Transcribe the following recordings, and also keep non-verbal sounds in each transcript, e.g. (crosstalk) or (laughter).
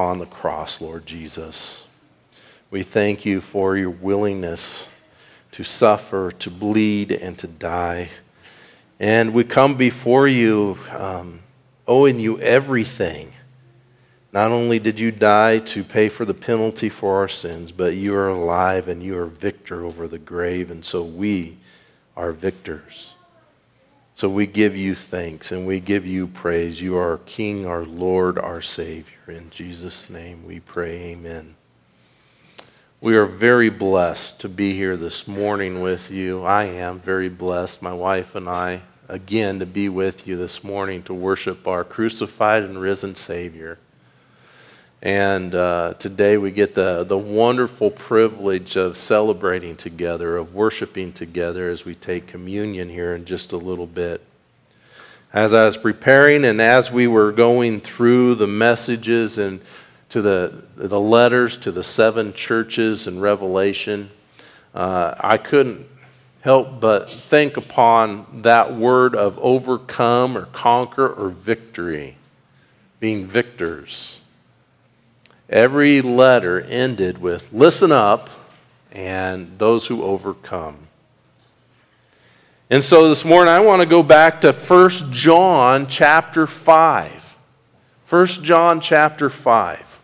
on the cross, Lord Jesus. We thank you for your willingness to suffer, to bleed, and to die. And we come before you um, owing you everything. Not only did you die to pay for the penalty for our sins, but you are alive and you are victor over the grave, and so we are victors. So we give you thanks and we give you praise. You are our King, our Lord, our Savior. In Jesus' name we pray, amen. We are very blessed to be here this morning with you. I am very blessed, my wife and I, again, to be with you this morning to worship our crucified and risen Savior. And uh, today we get the, the wonderful privilege of celebrating together, of worshiping together as we take communion here in just a little bit. As I was preparing and as we were going through the messages and to the, the letters to the seven churches in Revelation, uh, I couldn't help but think upon that word of overcome or conquer or victory, being victors. Every letter ended with, Listen up, and those who overcome. And so this morning I want to go back to 1 John chapter 5. 1 John chapter 5.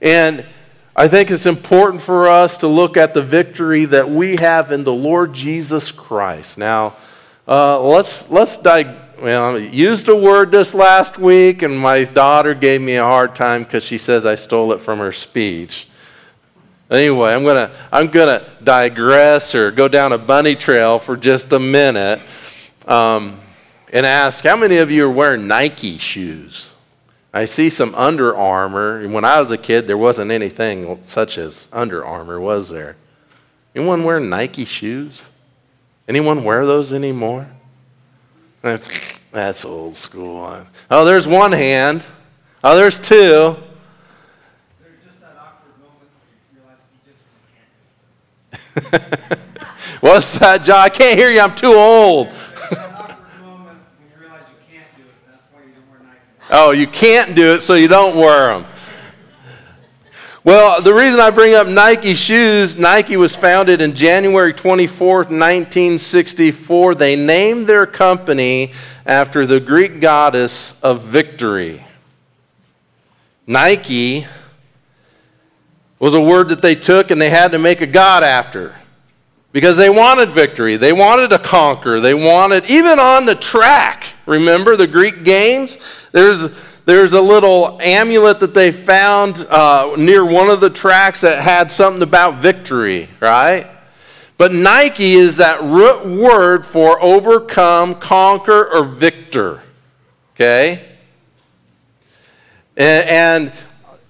And I think it's important for us to look at the victory that we have in the Lord Jesus Christ. Now, uh, let's, let's dig- well, I used a word this last week, and my daughter gave me a hard time because she says I stole it from her speech. Anyway, I'm gonna I'm gonna digress or go down a bunny trail for just a minute, um, and ask how many of you are wearing Nike shoes. I see some Under Armour. And when I was a kid, there wasn't anything such as Under Armour, was there? Anyone wear Nike shoes? Anyone wear those anymore? That's old school. Oh, there's one hand. Oh, there's two. (laughs) What's that, John? I can't hear you. I'm too old. oh, you can't do it, so you don't wear them. Well, the reason I bring up Nike shoes, Nike was founded in January 24th, 1964. They named their company after the Greek goddess of victory. Nike was a word that they took and they had to make a god after because they wanted victory. They wanted to conquer. They wanted, even on the track, remember the Greek games? There's there's a little amulet that they found uh, near one of the tracks that had something about victory, right? But Nike is that root word for overcome, conquer, or victor. Okay? And, and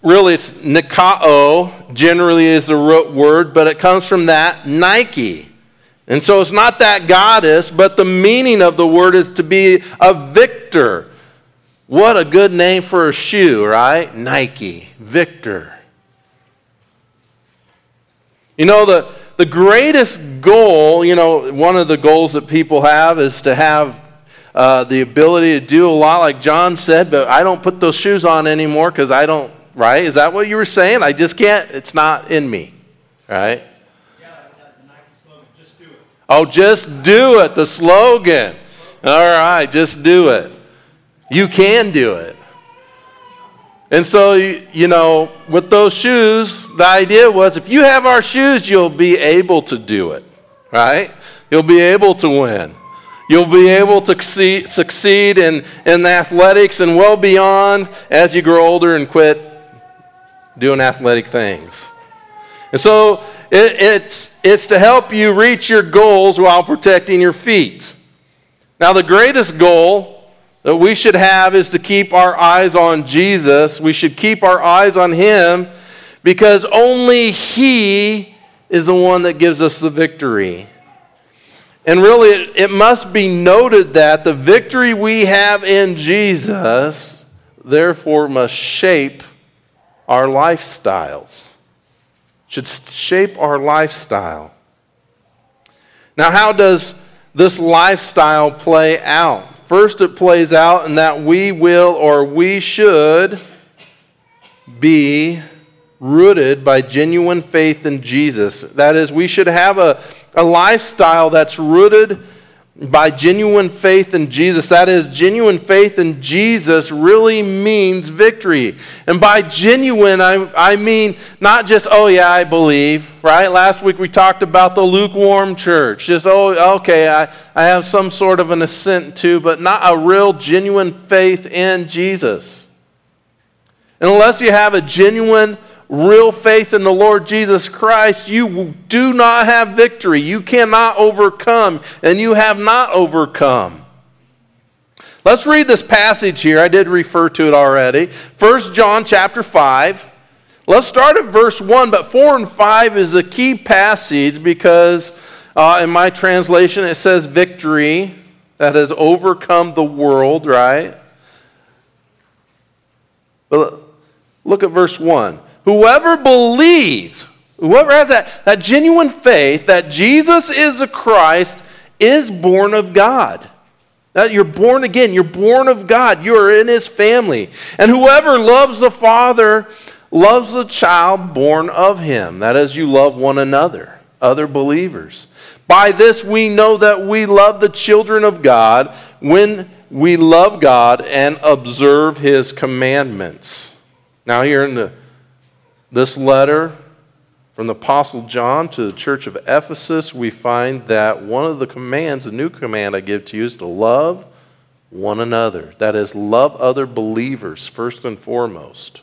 really, it's Nikao, generally is the root word, but it comes from that Nike. And so it's not that goddess, but the meaning of the word is to be a victor. What a good name for a shoe, right? Nike, Victor. You know, the, the greatest goal, you know, one of the goals that people have is to have uh, the ability to do a lot, like John said, but I don't put those shoes on anymore because I don't, right? Is that what you were saying? I just can't, it's not in me, right? Yeah, the Nike slogan, just do it. Oh, just do it, the slogan. All right, just do it. You can do it. And so, you know, with those shoes, the idea was if you have our shoes, you'll be able to do it, right? You'll be able to win. You'll be able to succeed in, in athletics and well beyond as you grow older and quit doing athletic things. And so it, it's, it's to help you reach your goals while protecting your feet. Now, the greatest goal that we should have is to keep our eyes on Jesus. We should keep our eyes on Him because only He is the one that gives us the victory. And really, it, it must be noted that the victory we have in Jesus, therefore, must shape our lifestyles. Should shape our lifestyle. Now, how does this lifestyle play out? First, it plays out in that we will or we should be rooted by genuine faith in Jesus. That is, we should have a, a lifestyle that's rooted by genuine faith in Jesus. That is, genuine faith in Jesus really means victory. And by genuine, I, I mean not just, oh, yeah, I believe, right? Last week we talked about the lukewarm church. Just, oh, okay, I, I have some sort of an assent to, but not a real, genuine faith in Jesus. And unless you have a genuine real faith in the Lord Jesus Christ, you do not have victory. You cannot overcome, and you have not overcome. Let's read this passage here. I did refer to it already. 1 John chapter 5. Let's start at verse 1, but 4 and 5 is a key passage because uh, in my translation it says victory that has overcome the world, right? But look at verse 1. Whoever believes, whoever has that, that genuine faith that Jesus is the Christ is born of God. That you're born again, you're born of God, you're in his family. And whoever loves the Father loves the child born of him. That is, you love one another, other believers. By this we know that we love the children of God when we love God and observe his commandments. Now, here in the this letter from the Apostle John to the church of Ephesus, we find that one of the commands, the new command I give to you, is to love one another. That is, love other believers first and foremost.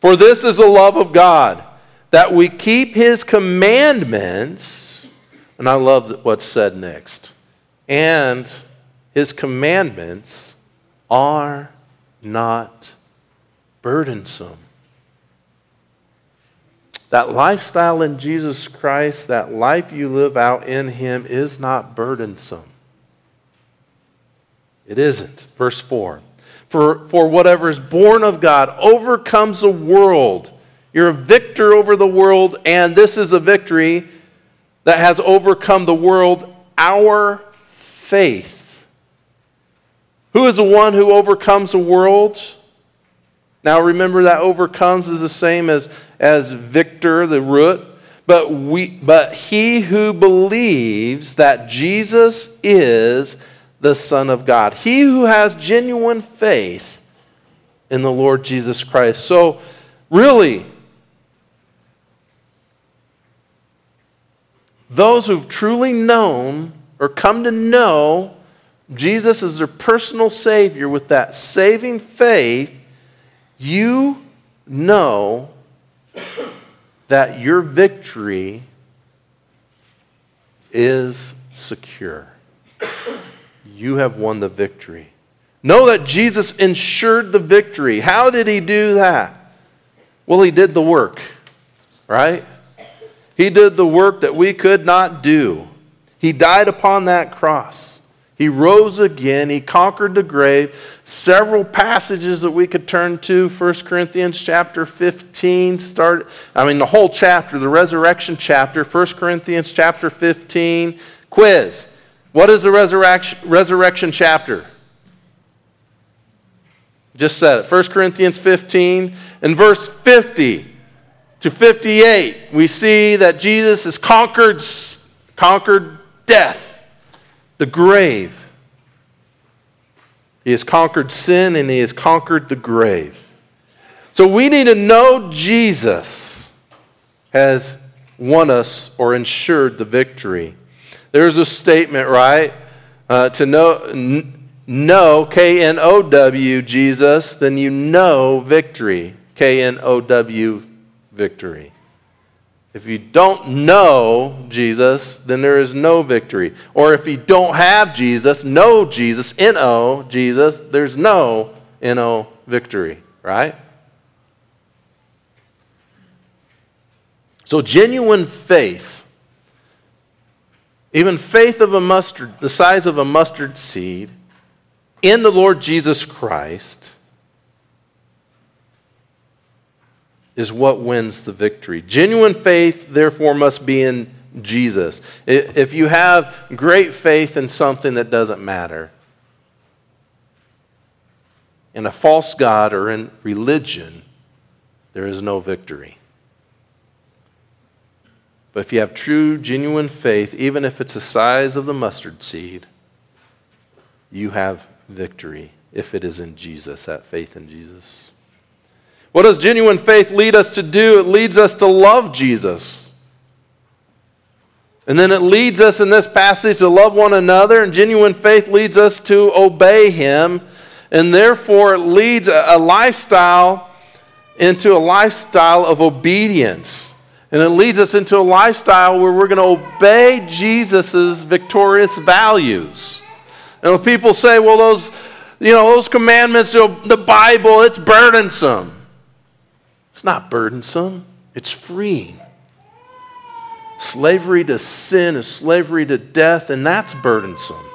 For this is the love of God, that we keep his commandments. And I love what's said next. And his commandments are not burdensome. That lifestyle in Jesus Christ, that life you live out in Him, is not burdensome. It isn't. Verse 4 For, for whatever is born of God overcomes the world. You're a victor over the world, and this is a victory that has overcome the world our faith. Who is the one who overcomes the world? Now remember that overcomes is the same as, as victor, the root. But, we, but he who believes that Jesus is the Son of God, he who has genuine faith in the Lord Jesus Christ. So, really, those who've truly known or come to know Jesus as their personal Savior with that saving faith you know that your victory is secure. You have won the victory. Know that Jesus ensured the victory. How did he do that? Well, he did the work, right? He did the work that we could not do. He died upon that cross. He rose again. He conquered the grave. Several passages that we could turn to 1 Corinthians chapter 15 start I mean the whole chapter, the resurrection chapter, 1 Corinthians chapter 15. Quiz. What is the resurrection resurrection chapter? Just said it. 1 Corinthians 15 and verse 50 to 58, we see that Jesus has conquered conquered death the grave. He has conquered sin and he has conquered the grave. So we need to know Jesus has won us or ensured the victory. There's a statement, right? Uh, to know, n- know, K N O W, Jesus, then you know victory. K N O W, victory. If you don't know Jesus, then there is no victory. Or if you don't have Jesus, know Jesus, N O, Jesus, there's no N O victory, right? So, genuine faith, even faith of a mustard, the size of a mustard seed, in the Lord Jesus Christ is what wins the victory. Genuine faith, therefore, must be in Jesus. If you have great faith in something that doesn't matter, in a false God or in religion, there is no victory. But if you have true, genuine faith, even if it's the size of the mustard seed, you have victory if it is in Jesus, that faith in Jesus. What does genuine faith lead us to do? It leads us to love Jesus. And then it leads us in this passage to love one another, and genuine faith leads us to obey Him. And therefore, it leads a lifestyle into a lifestyle of obedience. And it leads us into a lifestyle where we're going to obey Jesus' victorious values. And when people say, well, those, you know, those commandments, the Bible, it's burdensome. It's not burdensome, it's freeing. Slavery to sin is slavery to death, and that's burdensome.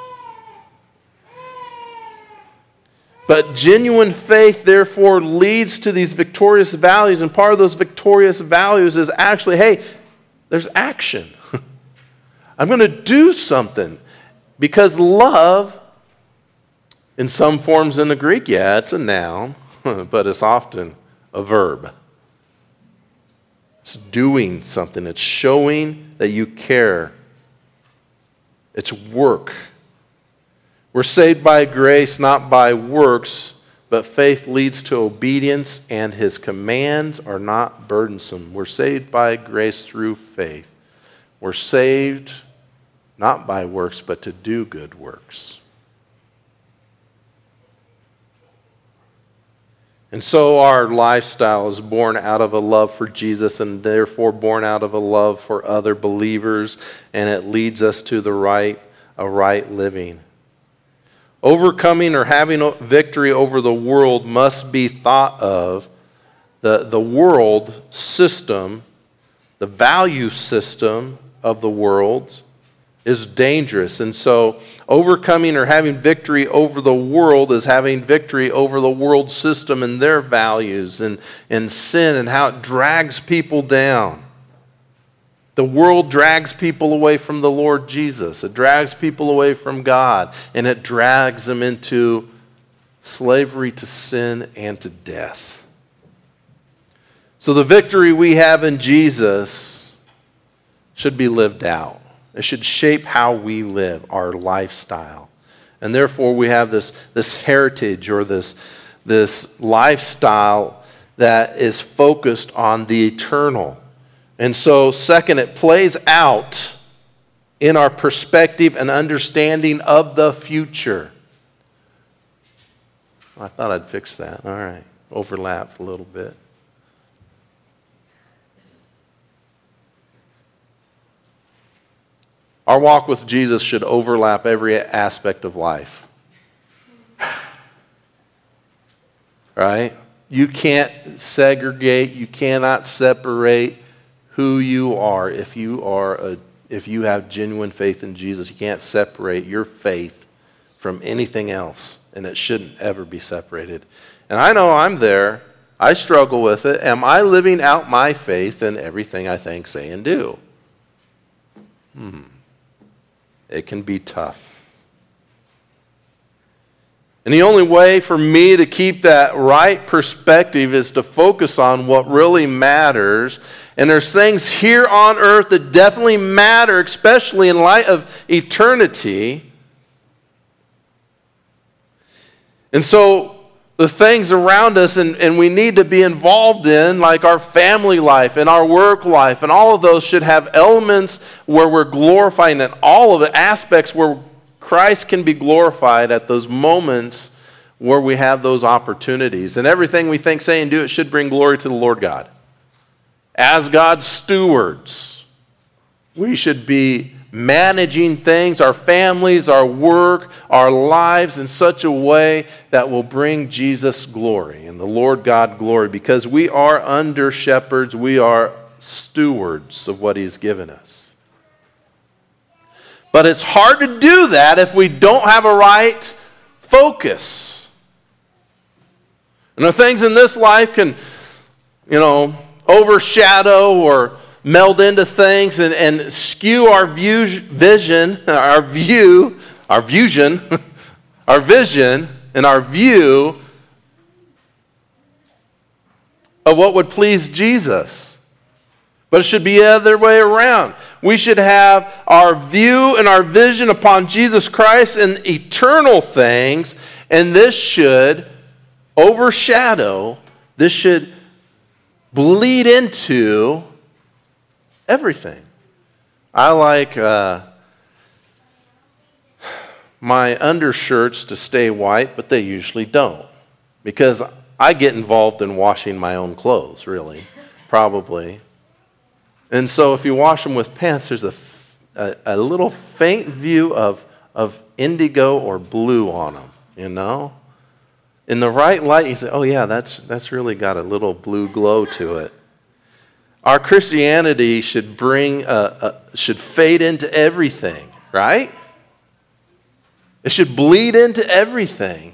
But genuine faith, therefore, leads to these victorious values. And part of those victorious values is actually hey, there's action. (laughs) I'm going to do something. Because love, in some forms in the Greek, yeah, it's a noun, (laughs) but it's often a verb. It's doing something, it's showing that you care, it's work. We're saved by grace, not by works, but faith leads to obedience, and his commands are not burdensome. We're saved by grace through faith. We're saved not by works, but to do good works. And so our lifestyle is born out of a love for Jesus and therefore born out of a love for other believers, and it leads us to the right, a right living. Overcoming or having victory over the world must be thought of the, the world system, the value system of the world is dangerous. And so, overcoming or having victory over the world is having victory over the world system and their values and, and sin and how it drags people down. The world drags people away from the Lord Jesus. It drags people away from God, and it drags them into slavery to sin and to death. So, the victory we have in Jesus should be lived out. It should shape how we live, our lifestyle. And therefore, we have this, this heritage or this, this lifestyle that is focused on the eternal and so, second, it plays out in our perspective and understanding of the future. I thought I'd fix that. All right. Overlap a little bit. Our walk with Jesus should overlap every aspect of life. (sighs) Right? You can't segregate, you cannot separate who you are if you are a, if you have genuine faith in Jesus. You can't separate your faith from anything else, and it shouldn't ever be separated. And I know I'm there. I struggle with it. Am I living out my faith in everything I think, say, and do? Hmm. It can be tough. And the only way for me to keep that right perspective is to focus on what really matters. And there's things here on earth that definitely matter, especially in light of eternity. And so the things around us and, and we need to be involved in, like our family life and our work life, and all of those should have elements where we're glorifying and all of the aspects where Christ can be glorified at those moments where we have those opportunities. And everything we think, say, and do, it should bring glory to the Lord God. As God's stewards, we should be managing things, our families, our work, our lives in such a way that will bring Jesus glory and the Lord God glory because we are under shepherds, we are stewards of what He's given us. But it's hard to do that if we don't have a right focus. And the things in this life can, you know, overshadow or meld into things and, and skew our view, vision, (laughs) our view, our vision, (laughs) our vision, and our view of what would please Jesus. But it should be the other way around. We should have our view and our vision upon Jesus Christ and eternal things, and this should overshadow, this should bleed into everything. I like uh, my undershirts to stay white, but they usually don't because I get involved in washing my own clothes, really, probably. And so if you wash them with pants, there's a, a, a little faint view of, of indigo or blue on them, you know? In the right light, you say, oh, yeah, that's, that's really got a little blue glow to it. Our Christianity should bring, a, a, should fade into everything, right? It should bleed into everything.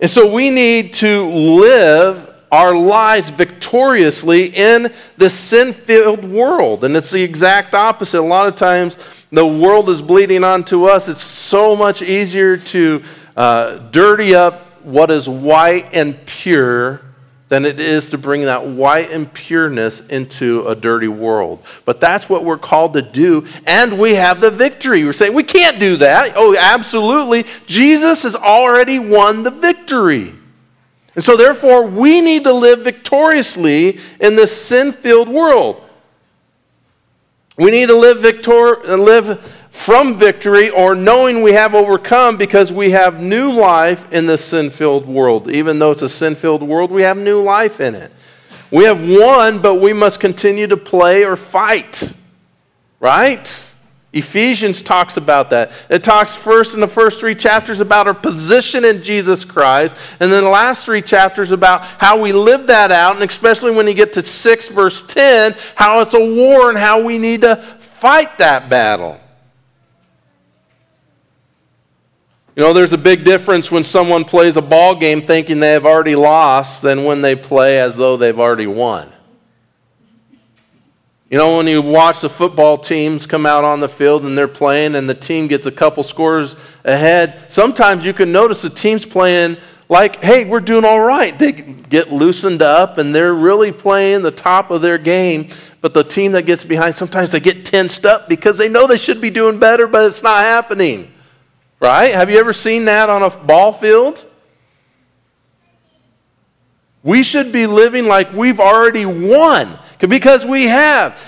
And so we need to live our lives victoriously in the sin filled world. And it's the exact opposite. A lot of times, the world is bleeding onto us. It's so much easier to uh, dirty up what is white and pure than it is to bring that white and pureness into a dirty world. But that's what we're called to do, and we have the victory. We're saying we can't do that. Oh, absolutely. Jesus has already won the victory. And so, therefore, we need to live victoriously in this sin filled world. We need to live, victor- live from victory or knowing we have overcome because we have new life in this sin filled world. Even though it's a sin filled world, we have new life in it. We have won, but we must continue to play or fight. Right? Ephesians talks about that. It talks first in the first three chapters about our position in Jesus Christ, and then the last three chapters about how we live that out, and especially when you get to 6 verse 10, how it's a war and how we need to fight that battle. You know, there's a big difference when someone plays a ball game thinking they have already lost than when they play as though they've already won. You know, when you watch the football teams come out on the field and they're playing and the team gets a couple scores ahead, sometimes you can notice the team's playing like, hey, we're doing all right. They get loosened up and they're really playing the top of their game. But the team that gets behind, sometimes they get tensed up because they know they should be doing better, but it's not happening. Right? Have you ever seen that on a ball field? We should be living like we've already won because we have.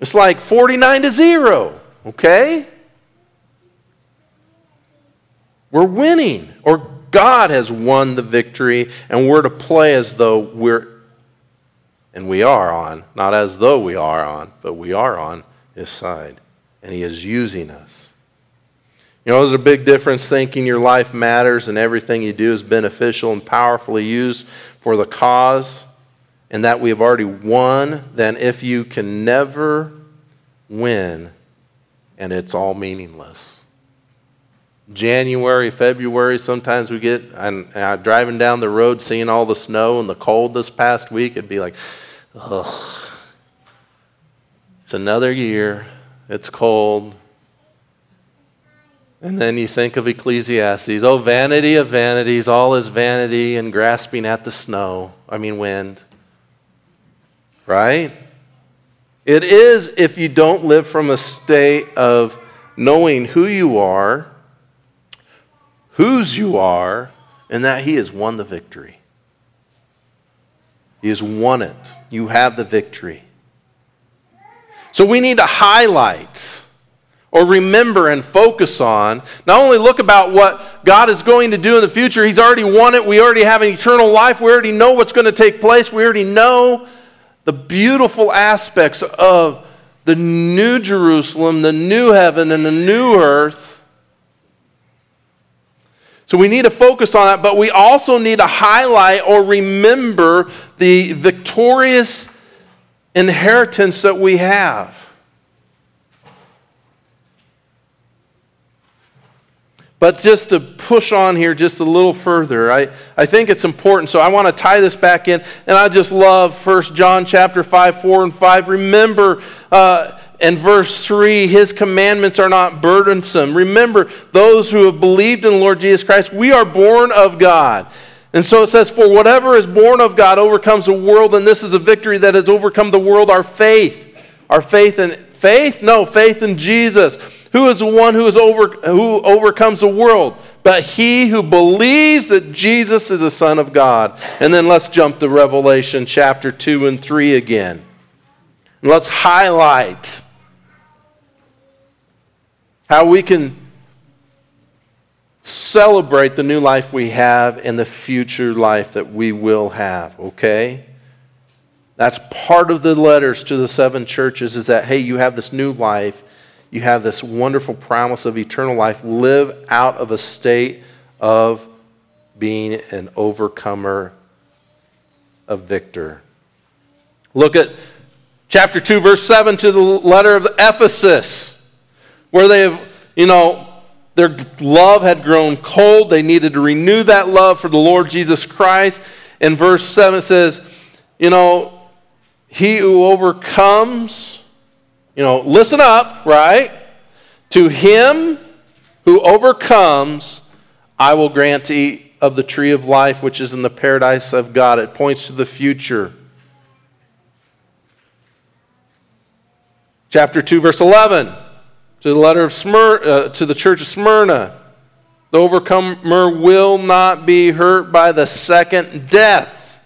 It's like 49 to 0, okay? We're winning, or God has won the victory, and we're to play as though we're, and we are on, not as though we are on, but we are on His side, and He is using us. You know, there's a big difference thinking your life matters and everything you do is beneficial and powerfully used for the cause and that we have already won than if you can never win and it's all meaningless. January, February, sometimes we get, and driving down the road, seeing all the snow and the cold this past week, it'd be like, ugh, it's another year, it's cold, and then you think of Ecclesiastes. Oh, vanity of vanities, all is vanity and grasping at the snow. I mean, wind. Right? It is if you don't live from a state of knowing who you are, whose you are, and that He has won the victory. He has won it. You have the victory. So we need to highlight or remember and focus on. Not only look about what God is going to do in the future, He's already won it. We already have an eternal life. We already know what's going to take place. We already know the beautiful aspects of the new Jerusalem, the new heaven, and the new earth. So we need to focus on that, but we also need to highlight or remember the victorious inheritance that we have. But just to push on here just a little further, I, I think it's important. So I want to tie this back in. And I just love 1 John chapter 5, 4 and 5. Remember, uh, in verse 3, his commandments are not burdensome. Remember, those who have believed in Lord Jesus Christ, we are born of God. And so it says, For whatever is born of God overcomes the world, and this is a victory that has overcome the world, our faith. Our faith in faith? No, faith in Jesus. Who is the one who, is over, who overcomes the world? But he who believes that Jesus is the Son of God. And then let's jump to Revelation chapter 2 and 3 again. And let's highlight how we can celebrate the new life we have and the future life that we will have, okay? That's part of the letters to the seven churches is that, hey, you have this new life. You have this wonderful promise of eternal life. Live out of a state of being an overcomer, a victor. Look at chapter 2, verse 7 to the letter of Ephesus, where they have, you know, their love had grown cold. They needed to renew that love for the Lord Jesus Christ. And verse 7 says, You know, he who overcomes, you know, listen up, right? To him who overcomes, I will grant to eat of the tree of life which is in the paradise of God. It points to the future. Chapter 2, verse 11 to the letter of Smyrna, uh, to the church of Smyrna. The overcomer will not be hurt by the second death.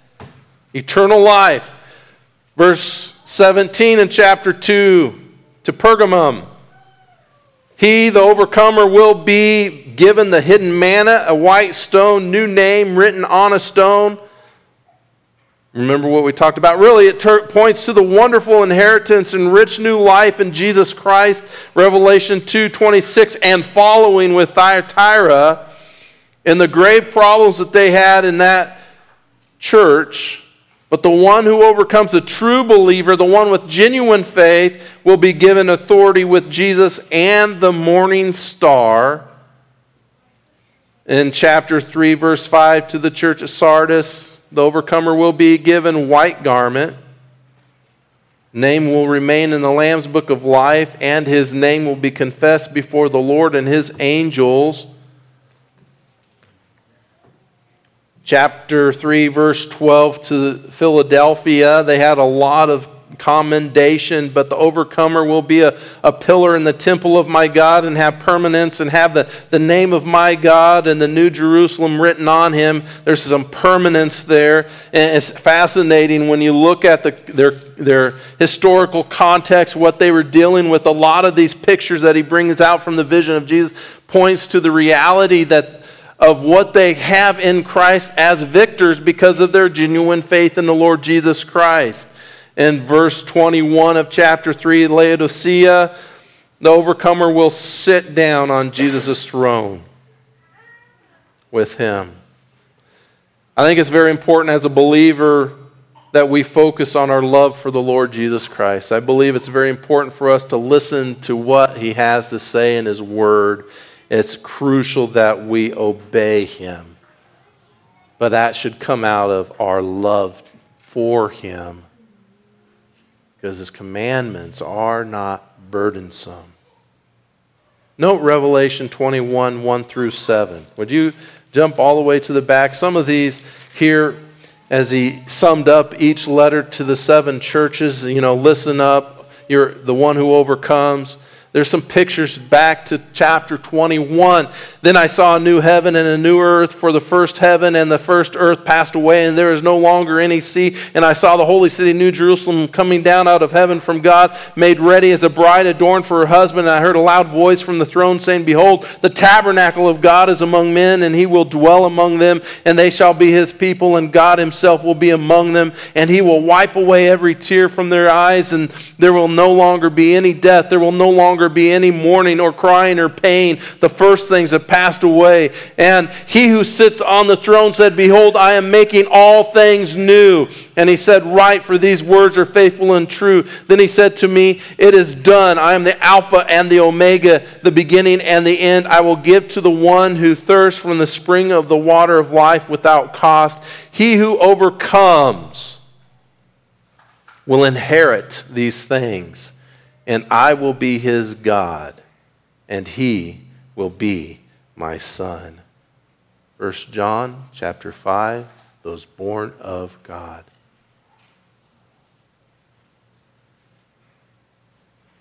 Eternal life. Verse 17 in chapter 2 to Pergamum. He, the overcomer, will be given the hidden manna, a white stone, new name written on a stone Remember what we talked about? Really, it ter- points to the wonderful inheritance and rich new life in Jesus Christ, Revelation 2 26, and following with Thyatira, and the grave problems that they had in that church. But the one who overcomes a true believer, the one with genuine faith, will be given authority with Jesus and the morning star. In chapter 3, verse 5, to the church of Sardis, the overcomer will be given white garment. Name will remain in the Lamb's book of life, and his name will be confessed before the Lord and his angels. Chapter 3, verse 12 to Philadelphia, they had a lot of commendation, but the overcomer will be a, a pillar in the temple of my God and have permanence and have the, the name of my God and the New Jerusalem written on him. There's some permanence there. And it's fascinating when you look at the, their, their historical context, what they were dealing with. A lot of these pictures that he brings out from the vision of Jesus points to the reality that of what they have in Christ as victors because of their genuine faith in the Lord Jesus Christ in verse 21 of chapter 3, Laodicea, the overcomer will sit down on Jesus' throne with him. I think it's very important as a believer that we focus on our love for the Lord Jesus Christ. I believe it's very important for us to listen to what he has to say in his word. It's crucial that we obey him. But that should come out of our love for him because his commandments are not burdensome. Note Revelation 21 1 through 7. Would you jump all the way to the back? Some of these here, as he summed up each letter to the seven churches, you know, listen up, you're the one who overcomes. There's some pictures back to chapter 21. Then I saw a new heaven and a new earth, for the first heaven and the first earth passed away, and there is no longer any sea. And I saw the holy city, New Jerusalem, coming down out of heaven from God, made ready as a bride adorned for her husband. And I heard a loud voice from the throne saying, Behold, the tabernacle of God is among men, and he will dwell among them, and they shall be his people, and God himself will be among them, and he will wipe away every tear from their eyes, and there will no longer be any death. There will no longer longer be any mourning or crying or pain. The first things have passed away. And he who sits on the throne said, Behold, I am making all things new. And he said, Write, for these words are faithful and true. Then he said to me, It is done. I am the Alpha and the Omega, the beginning and the end. I will give to the one who thirsts from the spring of the water of life without cost. He who overcomes will inherit these things and I will be his God, and he will be my son. 1 John chapter 5, those born of God.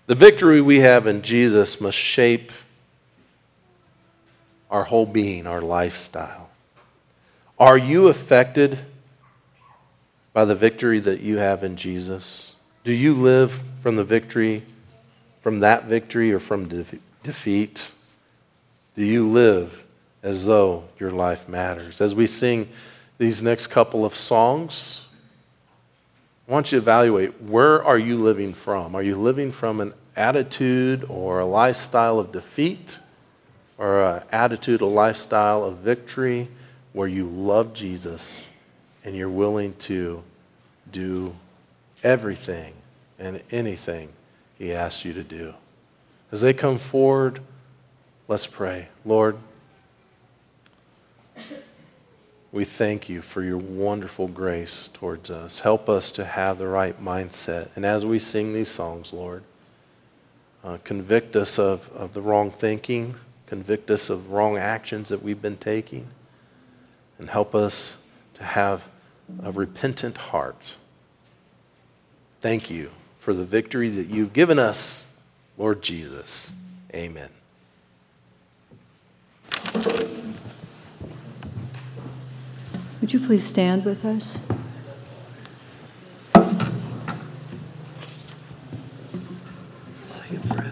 The victory we have in Jesus must shape our whole being, our lifestyle. Are you affected by the victory that you have in Jesus? Do you live from the victory, from that victory, or from de- defeat? Do you live as though your life matters? As we sing these next couple of songs, I want you to evaluate where are you living from? Are you living from an attitude or a lifestyle of defeat or an attitude, a lifestyle of victory where you love Jesus and you're willing to do everything and anything he asks you to do? As they come forward, let's pray. Lord, we thank you for your wonderful grace towards us. Help us to have the right mindset. And as we sing these songs, Lord, uh, convict us of, of the wrong thinking, convict us of wrong actions that we've been taking, and help us to have a repentant heart. Thank you for the victory that you've given us, Lord Jesus. Amen. Would you please stand with us? I've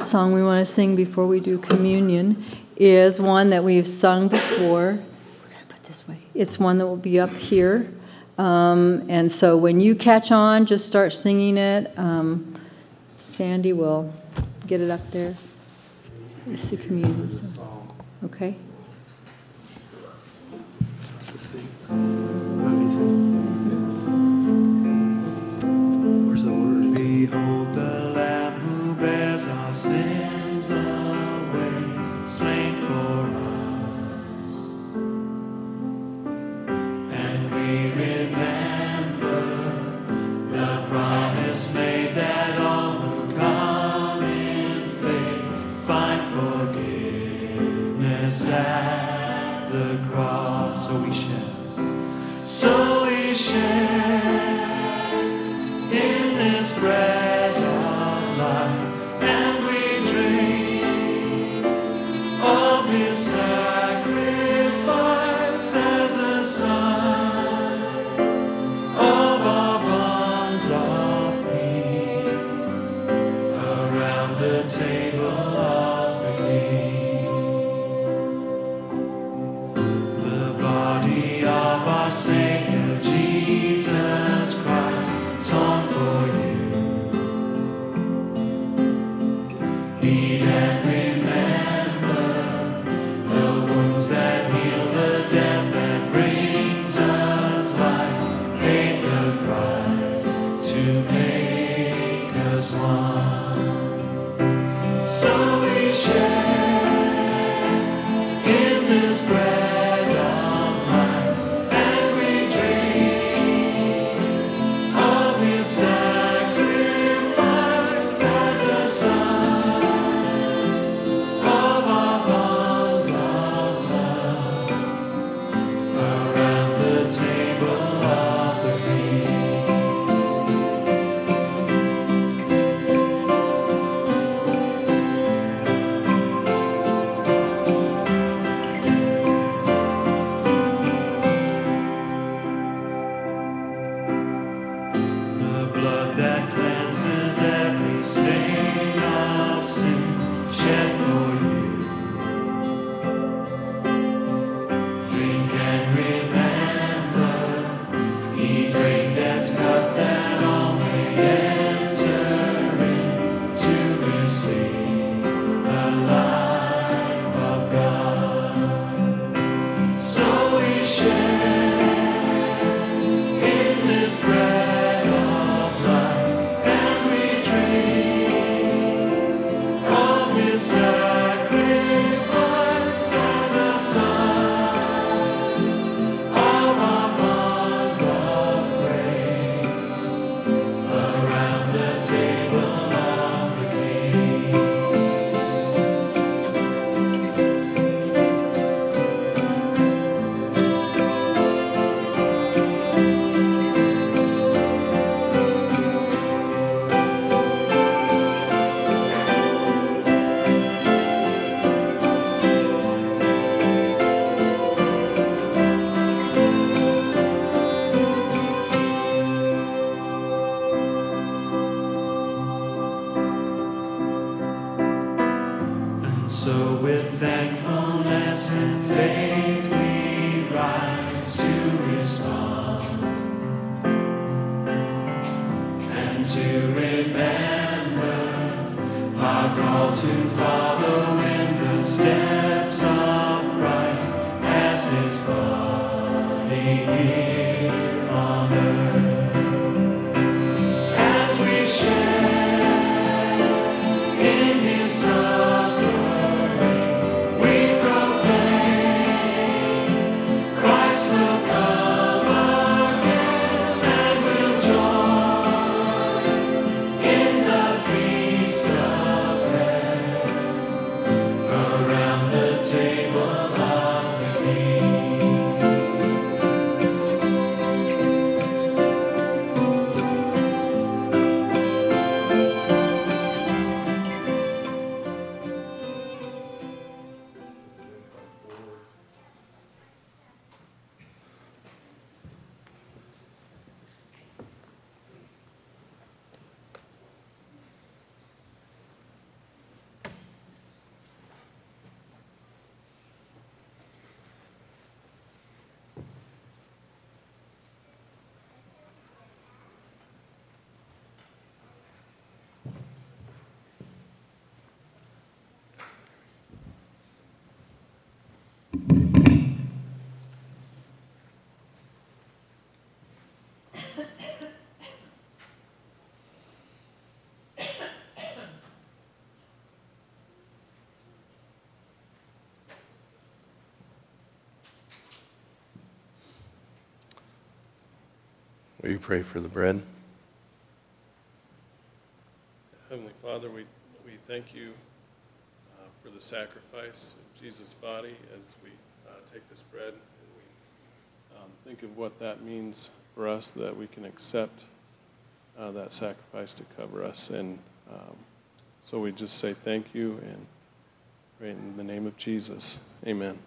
last song we want to sing before we do communion is one that we've sung before. We're going to put this way. It's one that will be up here. Um, and so when you catch on, just start singing it. Um, Sandy will get it up there. It's the communion. song. Okay. Will you pray for the bread? Heavenly Father, we, we thank you uh, for the sacrifice of Jesus' body as we uh, take this bread and we um, think of what that means for us, that we can accept uh, that sacrifice to cover us. And um, so we just say thank you and pray in the name of Jesus. Amen.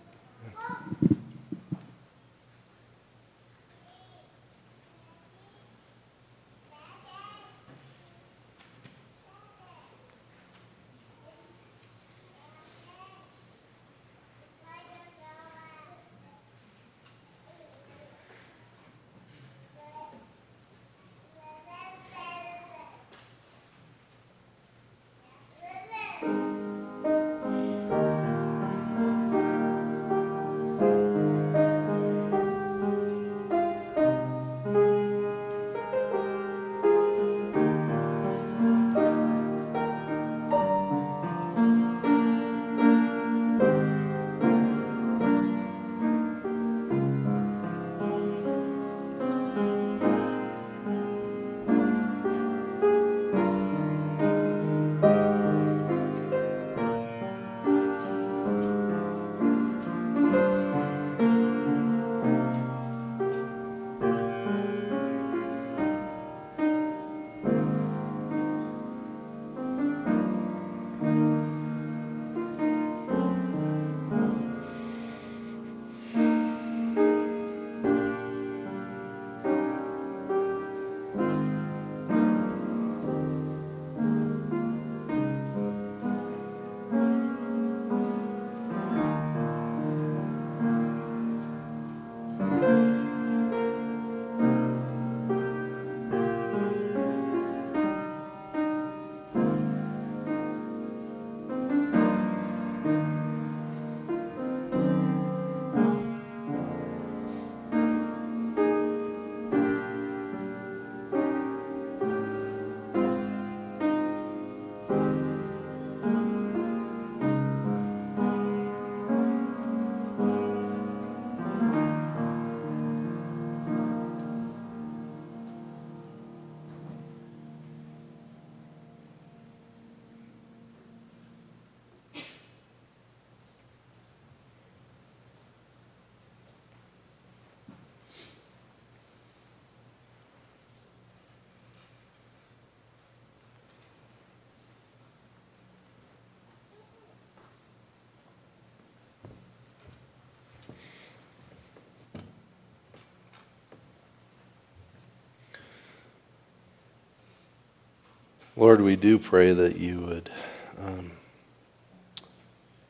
Lord, we do pray that you would um,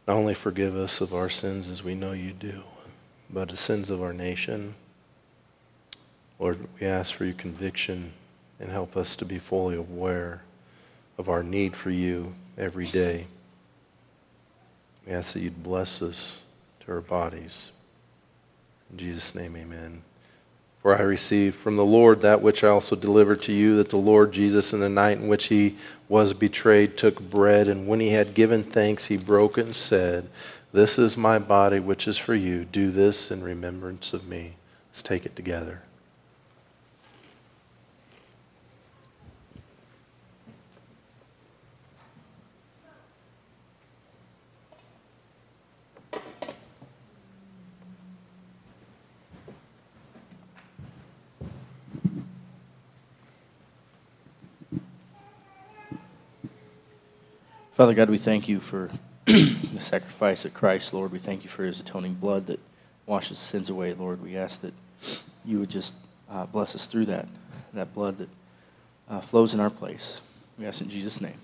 not only forgive us of our sins as we know you do, but the sins of our nation. Lord, we ask for your conviction and help us to be fully aware of our need for you every day. We ask that you'd bless us to our bodies. In Jesus' name, amen. For I received from the Lord that which I also delivered to you, that the Lord Jesus, in the night in which he was betrayed, took bread, and when he had given thanks, he broke and said, This is my body, which is for you. Do this in remembrance of me. Let's take it together. Father God, we thank you for (clears throat) the sacrifice of Christ, Lord. We thank you for his atoning blood that washes sins away, Lord. We ask that you would just uh, bless us through that, that blood that uh, flows in our place. We ask in Jesus' name.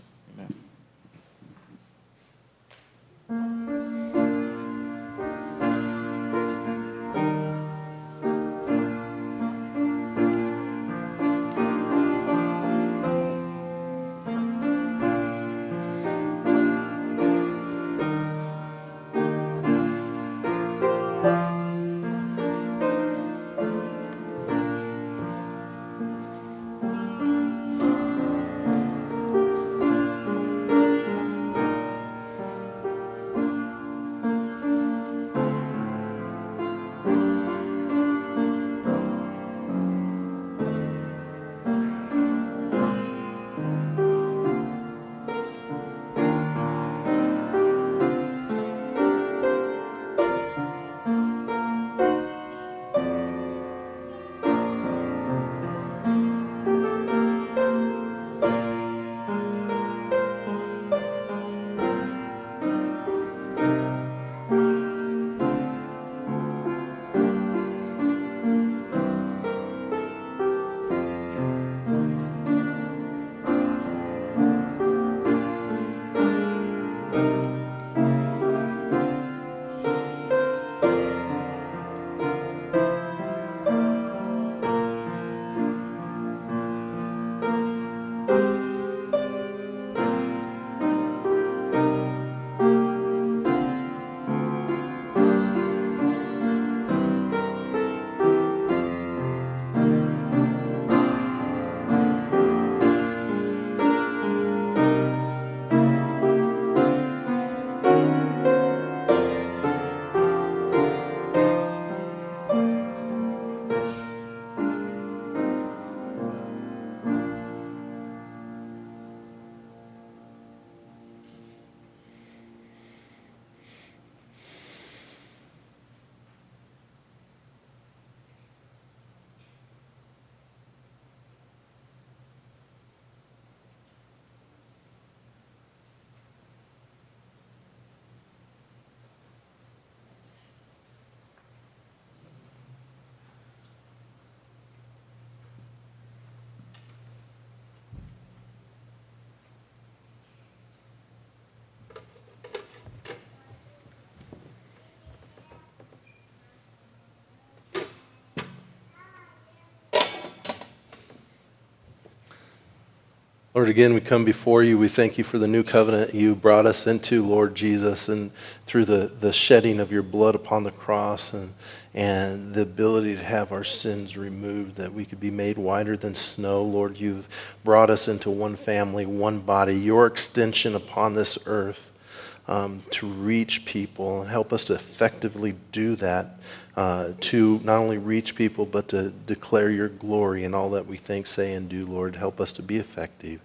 Amen. Lord, again, we come before you. We thank you for the new covenant you brought us into, Lord Jesus, and through the, the shedding of your blood upon the cross and, and the ability to have our sins removed, that we could be made whiter than snow. Lord, you've brought us into one family, one body, your extension upon this earth um, to reach people and help us to effectively do that, uh, to not only reach people, but to declare your glory in all that we think, say, and do, Lord. Help us to be effective.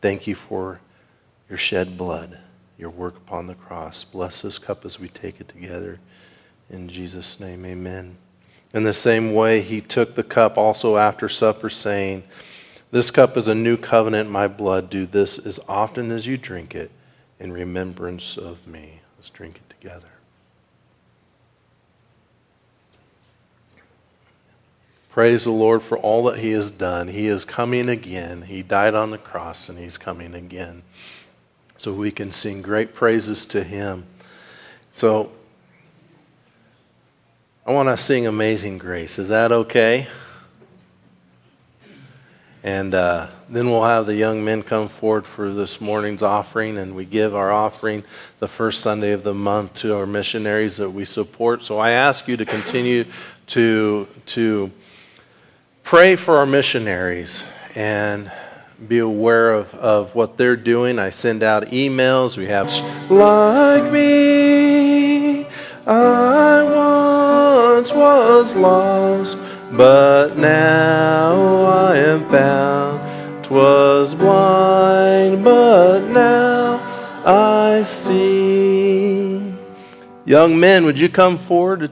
Thank you for your shed blood, your work upon the cross. Bless this cup as we take it together. In Jesus' name, amen. In the same way, he took the cup also after supper, saying, This cup is a new covenant in my blood. Do this as often as you drink it in remembrance of me. Let's drink it together. Praise the Lord for all that He has done. He is coming again. He died on the cross and He's coming again. So we can sing great praises to Him. So I want to sing Amazing Grace. Is that okay? And uh, then we'll have the young men come forward for this morning's offering, and we give our offering the first Sunday of the month to our missionaries that we support. So I ask you to continue to, to pray for our missionaries and be aware of, of what they're doing. I send out emails. We have, like me, I once was lost, but now I am found. 'Twas blind, but now I see. Young men, would you come forward